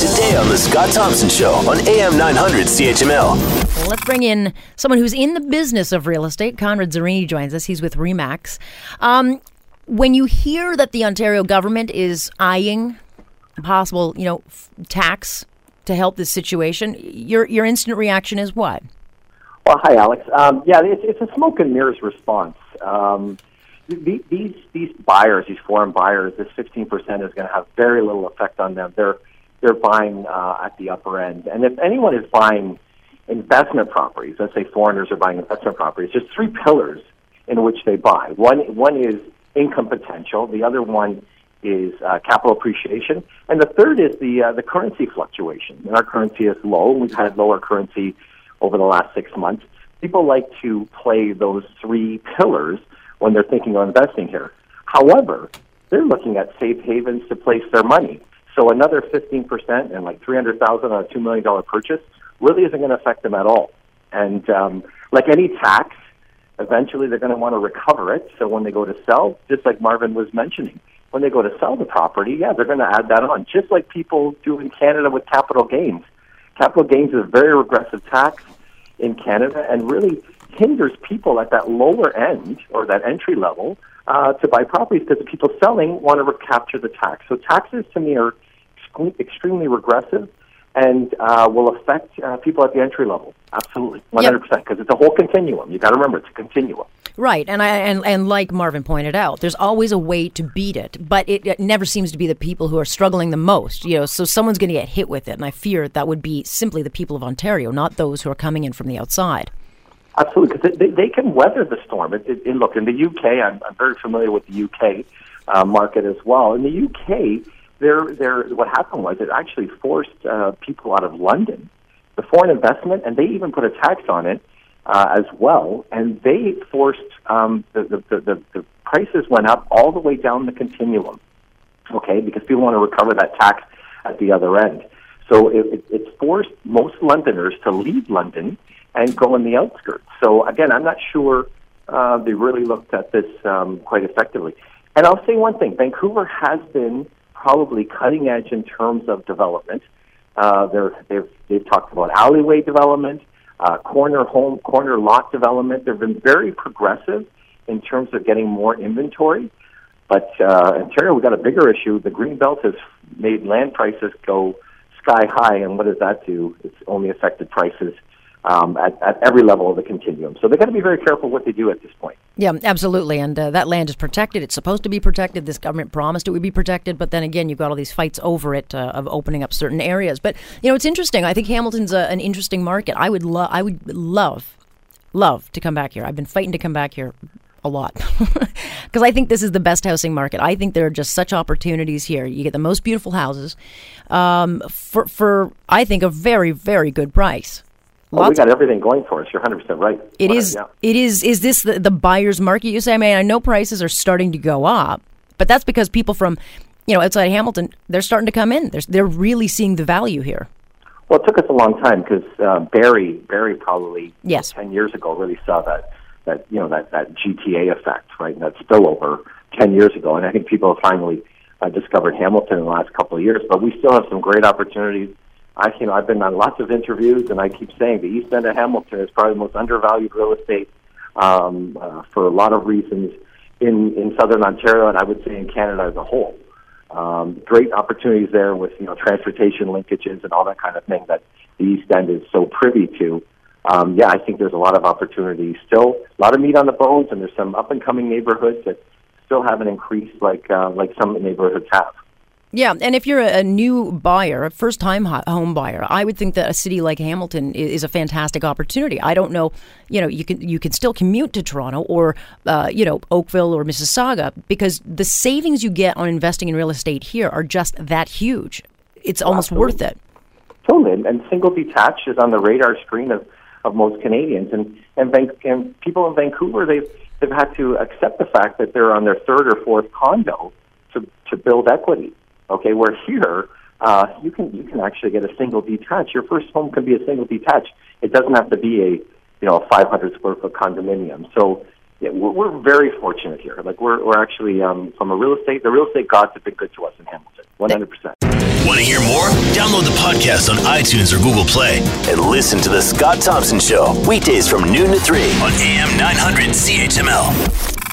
today on The Scott Thompson Show on AM 900 CHML. Well, let's bring in someone who's in the business of real estate. Conrad Zurini joins us. He's with Remax. Um, when you hear that the Ontario government is eyeing a possible, you know, f- tax to help this situation, your your instant reaction is what? Well, hi, Alex. Um, yeah, it's, it's a smoke and mirrors response. Um, these these buyers, these foreign buyers, this 15% is going to have very little effect on them. They're they're buying uh, at the upper end, and if anyone is buying investment properties, let's say foreigners are buying investment properties, there's three pillars in which they buy. One one is income potential. The other one is uh, capital appreciation, and the third is the uh, the currency fluctuation. And our currency is low. We've had lower currency over the last six months. People like to play those three pillars when they're thinking of investing here. However, they're looking at safe havens to place their money. So another 15% and like 300,000 on a $2 million purchase really isn't going to affect them at all. And um, like any tax, eventually they're going to want to recover it. So when they go to sell, just like Marvin was mentioning, when they go to sell the property, yeah, they're going to add that on, just like people do in Canada with capital gains. Capital gains is a very regressive tax in Canada and really hinders people at that lower end or that entry level uh, to buy properties because the people selling want to recapture the tax. So taxes to me are extremely regressive and uh, will affect uh, people at the entry level. Absolutely, one hundred percent, because it's a whole continuum. You got to remember, it's a continuum. Right, and I and, and like Marvin pointed out, there's always a way to beat it, but it, it never seems to be the people who are struggling the most. You know, so someone's going to get hit with it, and I fear that would be simply the people of Ontario, not those who are coming in from the outside. Absolutely, because they, they can weather the storm. It, it, it, look, in the UK, I'm, I'm very familiar with the UK uh, market as well. In the UK, there, there, what happened was it actually forced uh, people out of London, the foreign investment, and they even put a tax on it uh, as well. And they forced um, the, the, the, the, prices went up all the way down the continuum. Okay, because people want to recover that tax at the other end. So it, it, it forced most Londoners to leave London and go in the outskirts. So again, I'm not sure uh, they really looked at this um, quite effectively. And I'll say one thing: Vancouver has been probably cutting edge in terms of development. Uh, they've they've talked about alleyway development, uh, corner home, corner lot development. They've been very progressive in terms of getting more inventory. But uh, Ontario, we've got a bigger issue. The green belt has made land prices go sky high, and what does that do? It's only affected prices um, at, at every level of the continuum. So they've got to be very careful what they do at this point. Yeah, absolutely. And uh, that land is protected. It's supposed to be protected. This government promised it would be protected, but then again, you've got all these fights over it uh, of opening up certain areas. But you know, it's interesting. I think Hamilton's a, an interesting market. I would love, I would love, love to come back here. I've been fighting to come back here a lot because I think this is the best housing market. I think there are just such opportunities here. You get the most beautiful houses um, for for I think a very very good price. Well, we got everything going for us. You're 100 percent right. It is. Yeah. It is. Is this the, the buyer's market? You say. I mean, I know prices are starting to go up, but that's because people from, you know, outside Hamilton, they're starting to come in. They're they're really seeing the value here. Well, it took us a long time because uh, Barrie, Barrie probably yes. 10 years ago really saw that that you know that that GTA effect, right? And that spillover 10 years ago, and I think people have finally uh, discovered Hamilton in the last couple of years. But we still have some great opportunities I, you know, I've been on lots of interviews, and I keep saying the East End of Hamilton is probably the most undervalued real estate um, uh, for a lot of reasons in in Southern Ontario, and I would say in Canada as a whole. Um, great opportunities there with you know transportation linkages and all that kind of thing that the East End is so privy to. Um, yeah, I think there's a lot of opportunities still, a lot of meat on the bones, and there's some up and coming neighborhoods that still haven't increased like uh, like some neighborhoods have. Yeah, and if you're a new buyer, a first time home buyer, I would think that a city like Hamilton is a fantastic opportunity. I don't know, you know, you can you can still commute to Toronto or uh, you know Oakville or Mississauga because the savings you get on investing in real estate here are just that huge. It's almost Absolutely. worth it. Totally, and, and single detached is on the radar screen of, of most Canadians, and and, Van- and people in Vancouver they've they've had to accept the fact that they're on their third or fourth condo to to build equity Okay, where here uh, you can you can actually get a single detached. Your first home can be a single detached. It doesn't have to be a you know a 500 square foot condominium. So yeah, we're, we're very fortunate here. Like we're we're actually um, from a real estate. The real estate gods have been good to us in Hamilton. 100 percent. Want to hear more? Download the podcast on iTunes or Google Play and listen to The Scott Thompson Show weekdays from noon to 3 on AM 900 CHML.